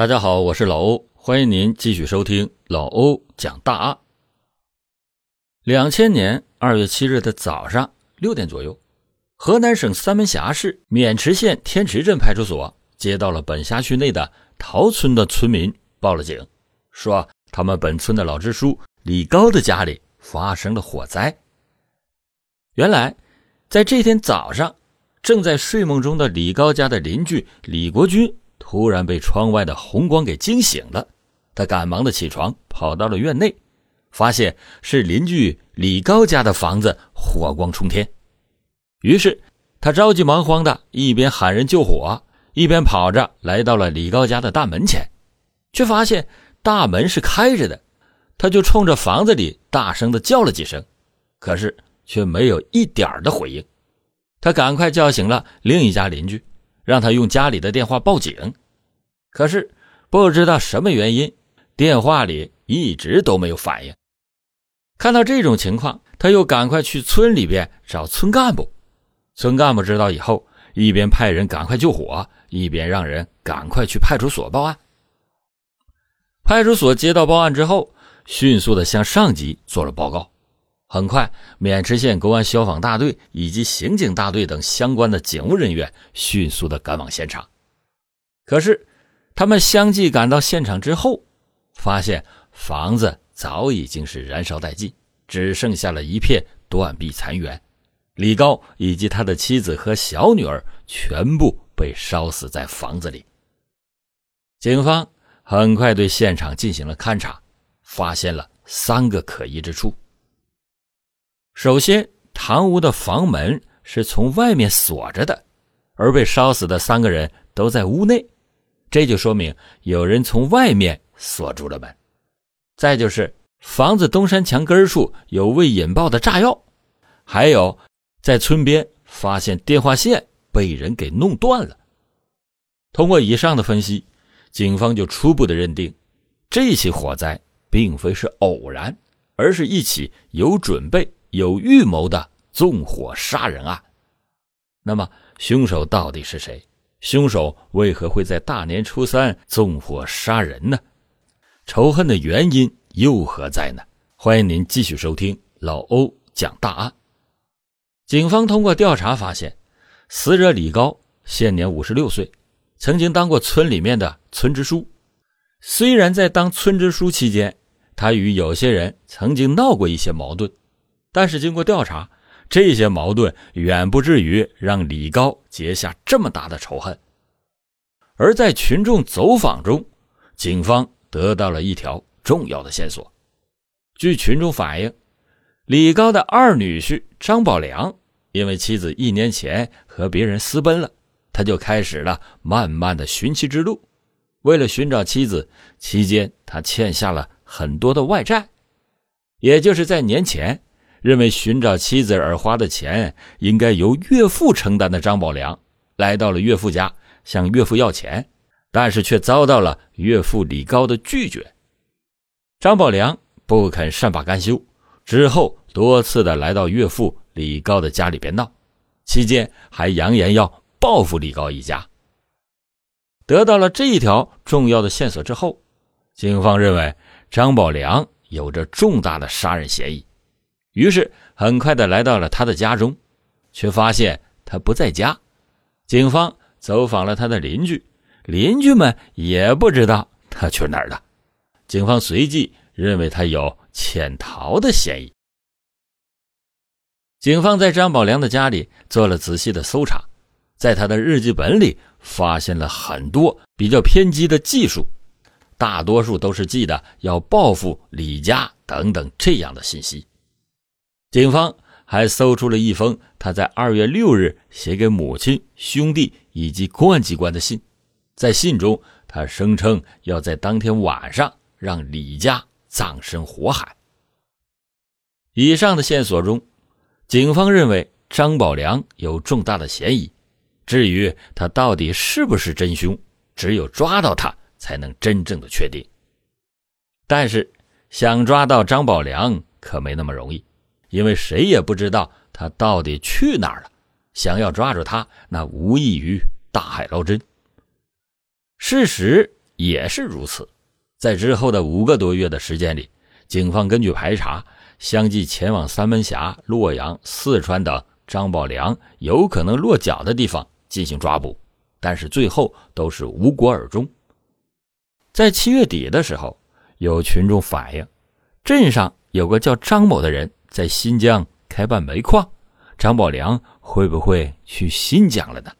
大家好，我是老欧，欢迎您继续收听老欧讲大案。两千年二月七日的早上六点左右，河南省三门峡市渑池县天池镇派出所接到了本辖区内的陶村的村民报了警，说他们本村的老支书李高的家里发生了火灾。原来，在这天早上，正在睡梦中的李高家的邻居李国军。突然被窗外的红光给惊醒了，他赶忙的起床，跑到了院内，发现是邻居李高家的房子火光冲天。于是他着急忙慌的，一边喊人救火，一边跑着来到了李高家的大门前，却发现大门是开着的。他就冲着房子里大声的叫了几声，可是却没有一点的回应。他赶快叫醒了另一家邻居。让他用家里的电话报警，可是不知道什么原因，电话里一直都没有反应。看到这种情况，他又赶快去村里边找村干部。村干部知道以后，一边派人赶快救火，一边让人赶快去派出所报案。派出所接到报案之后，迅速的向上级做了报告。很快，渑池县公安消防大队以及刑警大队等相关的警务人员迅速的赶往现场。可是，他们相继赶到现场之后，发现房子早已经是燃烧殆尽，只剩下了一片断壁残垣。李高以及他的妻子和小女儿全部被烧死在房子里。警方很快对现场进行了勘查，发现了三个可疑之处。首先，堂屋的房门是从外面锁着的，而被烧死的三个人都在屋内，这就说明有人从外面锁住了门。再就是，房子东山墙根处有未引爆的炸药，还有在村边发现电话线被人给弄断了。通过以上的分析，警方就初步的认定，这起火灾并非是偶然，而是一起有准备。有预谋的纵火杀人案，那么凶手到底是谁？凶手为何会在大年初三纵火杀人呢？仇恨的原因又何在呢？欢迎您继续收听老欧讲大案。警方通过调查发现，死者李高现年五十六岁，曾经当过村里面的村支书。虽然在当村支书期间，他与有些人曾经闹过一些矛盾。但是经过调查，这些矛盾远不至于让李高结下这么大的仇恨。而在群众走访中，警方得到了一条重要的线索。据群众反映，李高的二女婿张宝良因为妻子一年前和别人私奔了，他就开始了漫漫的寻妻之路。为了寻找妻子，期间他欠下了很多的外债，也就是在年前。认为寻找妻子而花的钱应该由岳父承担的张宝良，来到了岳父家向岳父要钱，但是却遭到了岳父李高的拒绝。张宝良不肯善罢甘休，之后多次的来到岳父李高的家里边闹，期间还扬言要报复李高一家。得到了这一条重要的线索之后，警方认为张宝良有着重大的杀人嫌疑。于是，很快的来到了他的家中，却发现他不在家。警方走访了他的邻居，邻居们也不知道他去哪儿了。警方随即认为他有潜逃的嫌疑。警方在张宝良的家里做了仔细的搜查，在他的日记本里发现了很多比较偏激的记述，大多数都是记的要报复李家等等这样的信息。警方还搜出了一封他在二月六日写给母亲、兄弟以及公安机关的信，在信中，他声称要在当天晚上让李家葬身火海。以上的线索中，警方认为张宝良有重大的嫌疑。至于他到底是不是真凶，只有抓到他才能真正的确定。但是，想抓到张宝良可没那么容易。因为谁也不知道他到底去哪儿了，想要抓住他，那无异于大海捞针。事实也是如此。在之后的五个多月的时间里，警方根据排查，相继前往三门峡、洛阳、四川等张宝良有可能落脚的地方进行抓捕，但是最后都是无果而终。在七月底的时候，有群众反映，镇上有个叫张某的人在新疆开办煤矿，张宝良会不会去新疆了呢？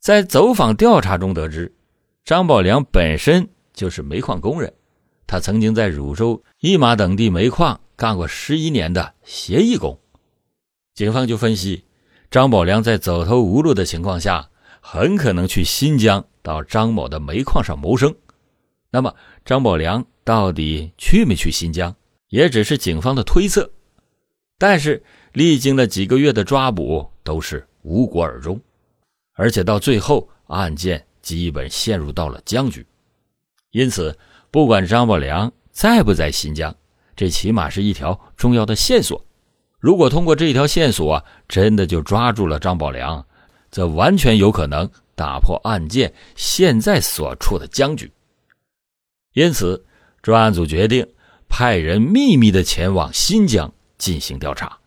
在走访调查中得知，张宝良本身就是煤矿工人，他曾经在汝州、义马等地煤矿干过十一年的协议工。警方就分析，张宝良在走投无路的情况下，很可能去新疆到张某的煤矿上谋生。那么，张宝良到底去没去新疆，也只是警方的推测。但是，历经了几个月的抓捕，都是无果而终。而且到最后，案件基本陷入到了僵局。因此，不管张宝良在不在新疆，这起码是一条重要的线索。如果通过这条线索真的就抓住了张宝良，则完全有可能打破案件现在所处的僵局。因此，专案组决定派人秘密的前往新疆进行调查。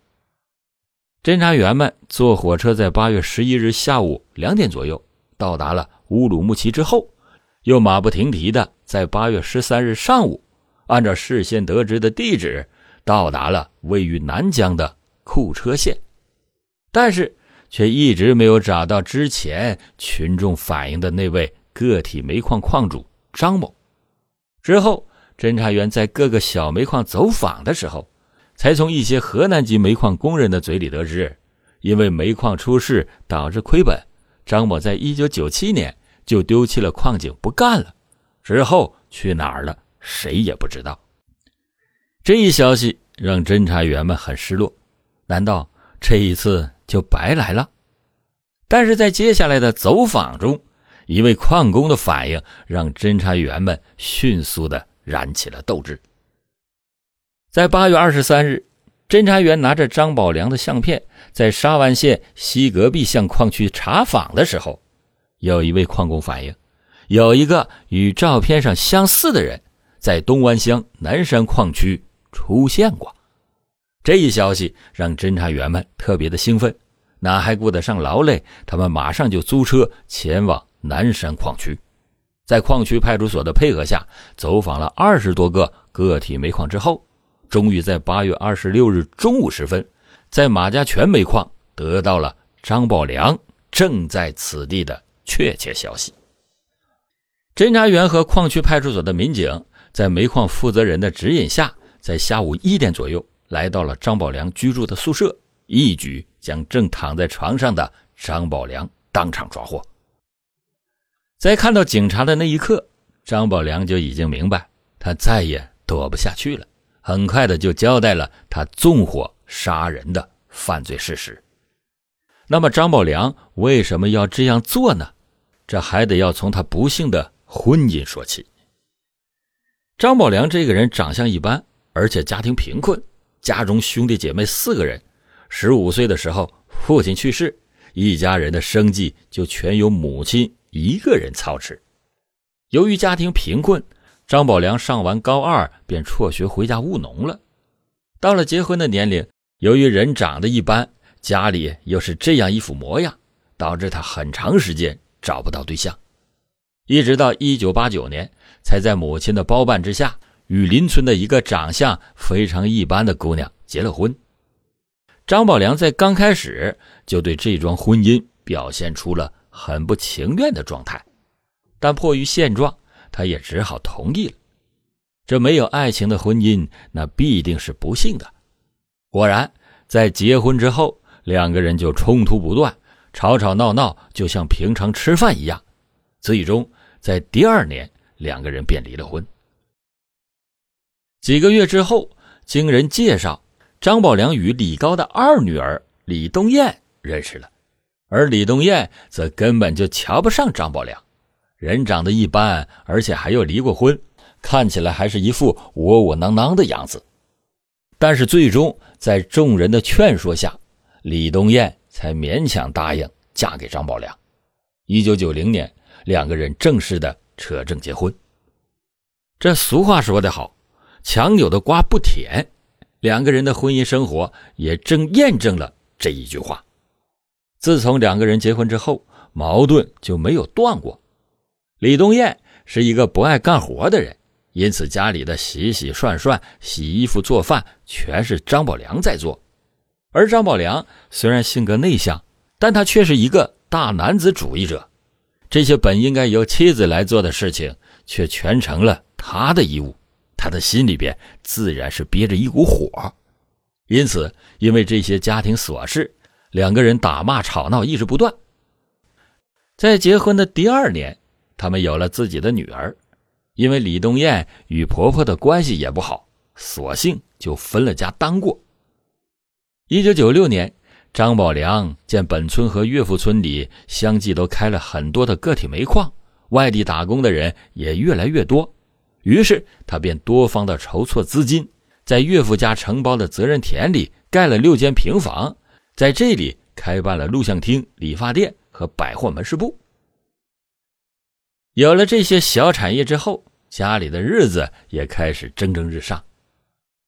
侦查员们坐火车，在八月十一日下午两点左右到达了乌鲁木齐之后，又马不停蹄的在八月十三日上午，按照事先得知的地址到达了位于南疆的库车县，但是却一直没有找到之前群众反映的那位个体煤矿矿主张某。之后，侦查员在各个小煤矿走访的时候。才从一些河南籍煤矿工人的嘴里得知，因为煤矿出事导致亏本，张某在一九九七年就丢弃了矿井不干了，之后去哪儿了，谁也不知道。这一消息让侦查员们很失落，难道这一次就白来了？但是在接下来的走访中，一位矿工的反应让侦查员们迅速的燃起了斗志。在八月二十三日，侦查员拿着张宝良的相片，在沙湾县西隔壁巷矿区查访的时候，有一位矿工反映，有一个与照片上相似的人，在东湾乡南山矿区出现过。这一消息让侦查员们特别的兴奋，哪还顾得上劳累？他们马上就租车前往南山矿区，在矿区派出所的配合下，走访了二十多个个体煤矿之后。终于在八月二十六日中午时分，在马家泉煤矿得到了张宝良正在此地的确切消息。侦查员和矿区派出所的民警在煤矿负责人的指引下，在下午一点左右来到了张宝良居住的宿舍，一举将正躺在床上的张宝良当场抓获。在看到警察的那一刻，张宝良就已经明白，他再也躲不下去了。很快的就交代了他纵火杀人的犯罪事实。那么张宝良为什么要这样做呢？这还得要从他不幸的婚姻说起。张宝良这个人长相一般，而且家庭贫困，家中兄弟姐妹四个人。十五岁的时候，父亲去世，一家人的生计就全由母亲一个人操持。由于家庭贫困。张宝良上完高二便辍学回家务农了。到了结婚的年龄，由于人长得一般，家里又是这样一副模样，导致他很长时间找不到对象。一直到一九八九年，才在母亲的包办之下，与邻村的一个长相非常一般的姑娘结了婚。张宝良在刚开始就对这桩婚姻表现出了很不情愿的状态，但迫于现状。他也只好同意了。这没有爱情的婚姻，那必定是不幸的。果然，在结婚之后，两个人就冲突不断，吵吵闹闹，就像平常吃饭一样。最终，在第二年，两个人便离了婚。几个月之后，经人介绍，张宝良与李高的二女儿李冬燕认识了，而李冬燕则根本就瞧不上张宝良。人长得一般，而且还又离过婚，看起来还是一副窝窝囊囊的样子。但是最终在众人的劝说下，李冬燕才勉强答应嫁给张宝良。一九九零年，两个人正式的扯证结婚。这俗话说得好，强扭的瓜不甜。两个人的婚姻生活也正验证了这一句话。自从两个人结婚之后，矛盾就没有断过。李东艳是一个不爱干活的人，因此家里的洗洗涮涮、洗衣服、做饭全是张宝良在做。而张宝良虽然性格内向，但他却是一个大男子主义者。这些本应该由妻子来做的事情，却全成了他的义务。他的心里边自然是憋着一股火，因此，因为这些家庭琐事，两个人打骂吵闹一直不断。在结婚的第二年，他们有了自己的女儿。因为李东艳与婆婆的关系也不好，索性就分了家单过。一九九六年，张宝良见本村和岳父村里相继都开了很多的个体煤矿，外地打工的人也越来越多。于是他便多方的筹措资金，在岳父家承包的责任田里盖了六间平房，在这里开办了录像厅、理发店和百货门市部。有了这些小产业之后，家里的日子也开始蒸蒸日上。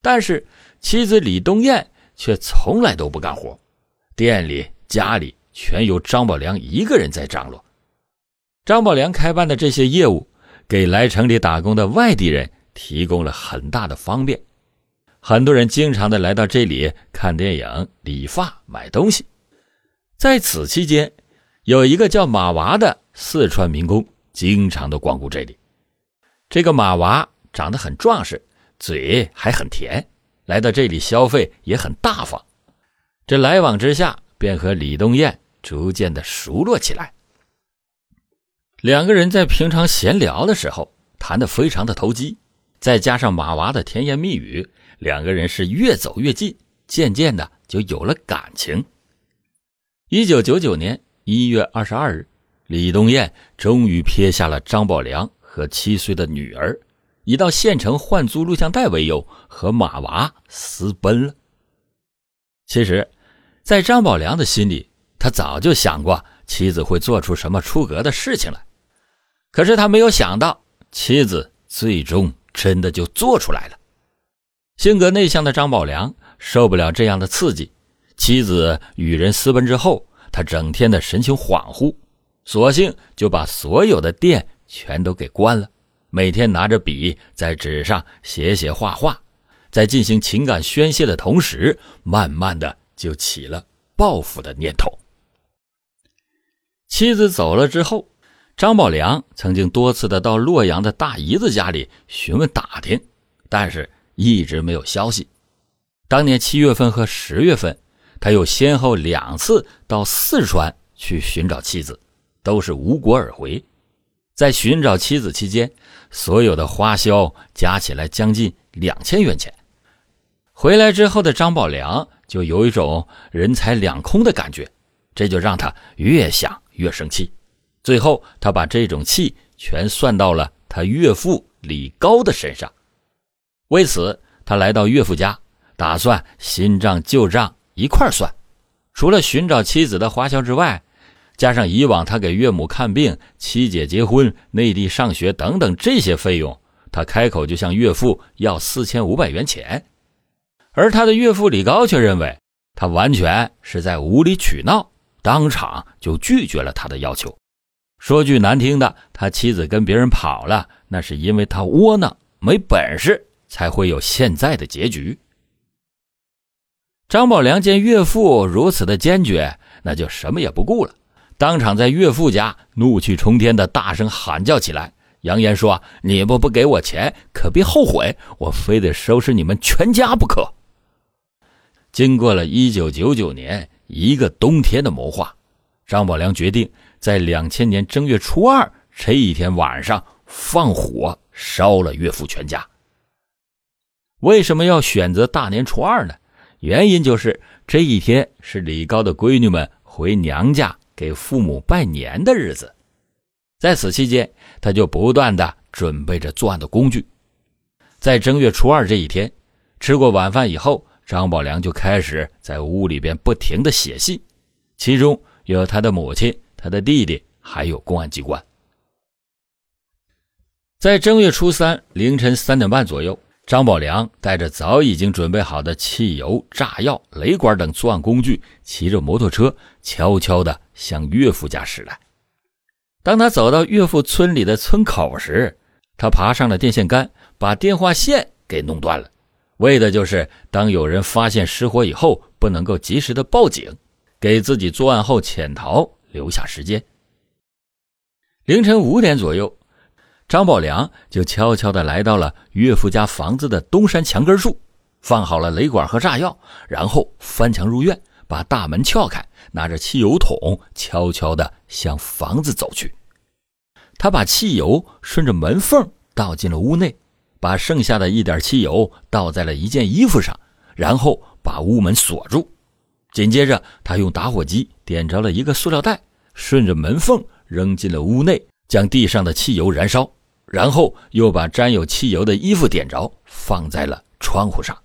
但是妻子李东艳却从来都不干活，店里、家里全由张宝良一个人在张罗。张宝良开办的这些业务。给来城里打工的外地人提供了很大的方便，很多人经常的来到这里看电影、理发、买东西。在此期间，有一个叫马娃的四川民工经常的光顾这里。这个马娃长得很壮实，嘴还很甜，来到这里消费也很大方。这来往之下，便和李东艳逐渐的熟络起来。两个人在平常闲聊的时候谈得非常的投机，再加上马娃的甜言蜜语，两个人是越走越近，渐渐的就有了感情。一九九九年一月二十二日，李东艳终于撇下了张宝良和七岁的女儿，以到县城换租录像带为由，和马娃私奔了。其实，在张宝良的心里，他早就想过妻子会做出什么出格的事情来。可是他没有想到，妻子最终真的就做出来了。性格内向的张宝良受不了这样的刺激，妻子与人私奔之后，他整天的神情恍惚，索性就把所有的店全都给关了，每天拿着笔在纸上写写画画，在进行情感宣泄的同时，慢慢的就起了报复的念头。妻子走了之后。张宝良曾经多次的到洛阳的大姨子家里询问打听，但是一直没有消息。当年七月份和十月份，他又先后两次到四川去寻找妻子，都是无果而回。在寻找妻子期间，所有的花销加起来将近两千元钱。回来之后的张宝良就有一种人财两空的感觉，这就让他越想越生气。最后，他把这种气全算到了他岳父李高的身上。为此，他来到岳父家，打算新账旧账一块算。除了寻找妻子的花销之外，加上以往他给岳母看病、七姐结婚、内地上学等等这些费用，他开口就向岳父要四千五百元钱。而他的岳父李高却认为他完全是在无理取闹，当场就拒绝了他的要求。说句难听的，他妻子跟别人跑了，那是因为他窝囊没本事，才会有现在的结局。张宝良见岳父如此的坚决，那就什么也不顾了，当场在岳父家怒气冲天的大声喊叫起来，扬言说：“你们不给我钱，可别后悔，我非得收拾你们全家不可。”经过了一九九九年一个冬天的谋划，张宝良决定。在两千年正月初二这一天晚上，放火烧了岳父全家。为什么要选择大年初二呢？原因就是这一天是李高的闺女们回娘家给父母拜年的日子。在此期间，他就不断的准备着作案的工具。在正月初二这一天，吃过晚饭以后，张宝良就开始在屋里边不停的写信，其中有他的母亲。他的弟弟还有公安机关。在正月初三凌晨三点半左右，张宝良带着早已经准备好的汽油、炸药、雷管等作案工具，骑着摩托车悄悄地向岳父家驶来。当他走到岳父村里的村口时，他爬上了电线杆，把电话线给弄断了，为的就是当有人发现失火以后，不能够及时的报警，给自己作案后潜逃留下时间。凌晨五点左右，张宝良就悄悄的来到了岳父家房子的东山墙根处，放好了雷管和炸药，然后翻墙入院。把大门撬开，拿着汽油桶，悄悄地向房子走去。他把汽油顺着门缝倒进了屋内，把剩下的一点汽油倒在了一件衣服上，然后把屋门锁住。紧接着，他用打火机点着了一个塑料袋，顺着门缝扔进了屋内，将地上的汽油燃烧，然后又把沾有汽油的衣服点着，放在了窗户上。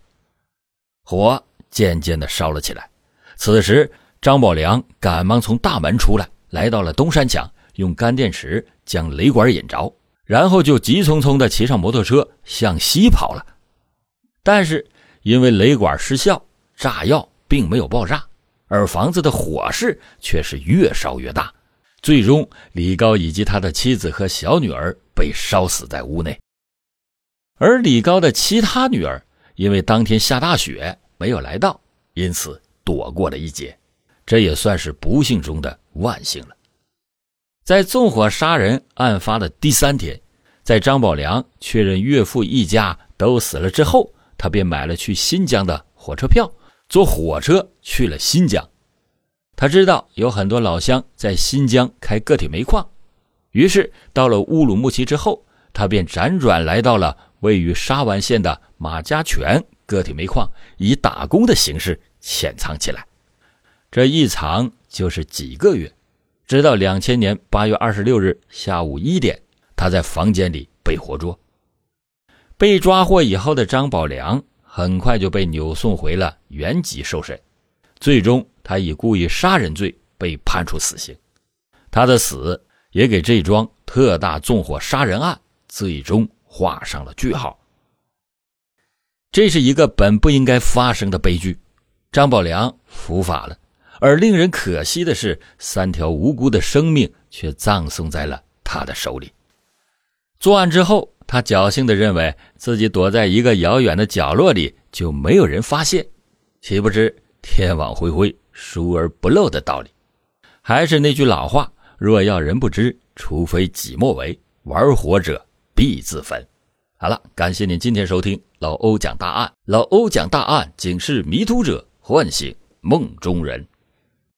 火渐渐地烧了起来。此时，张宝良赶忙从大门出来，来到了东山墙，用干电池将雷管引着，然后就急匆匆地骑上摩托车向西跑了。但是，因为雷管失效，炸药并没有爆炸，而房子的火势却是越烧越大，最终李高以及他的妻子和小女儿被烧死在屋内。而李高的其他女儿因为当天下大雪没有来到，因此。躲过了一劫，这也算是不幸中的万幸了。在纵火杀人案发的第三天，在张宝良确认岳父一家都死了之后，他便买了去新疆的火车票，坐火车去了新疆。他知道有很多老乡在新疆开个体煤矿，于是到了乌鲁木齐之后，他便辗转来到了位于沙湾县的马家泉个体煤矿，以打工的形式。潜藏起来，这一藏就是几个月，直到两千年八月二十六日下午一点，他在房间里被活捉。被抓获以后的张宝良很快就被扭送回了原籍受审，最终他以故意杀人罪被判处死刑。他的死也给这桩特大纵火杀人案最终画上了句号。这是一个本不应该发生的悲剧。张宝良伏法了，而令人可惜的是，三条无辜的生命却葬送在了他的手里。作案之后，他侥幸地认为自己躲在一个遥远的角落里就没有人发现，岂不知天网恢恢，疏而不漏的道理。还是那句老话：若要人不知，除非己莫为。玩火者必自焚。好了，感谢您今天收听老欧讲大案。老欧讲大案，警示迷途者。唤醒梦中人。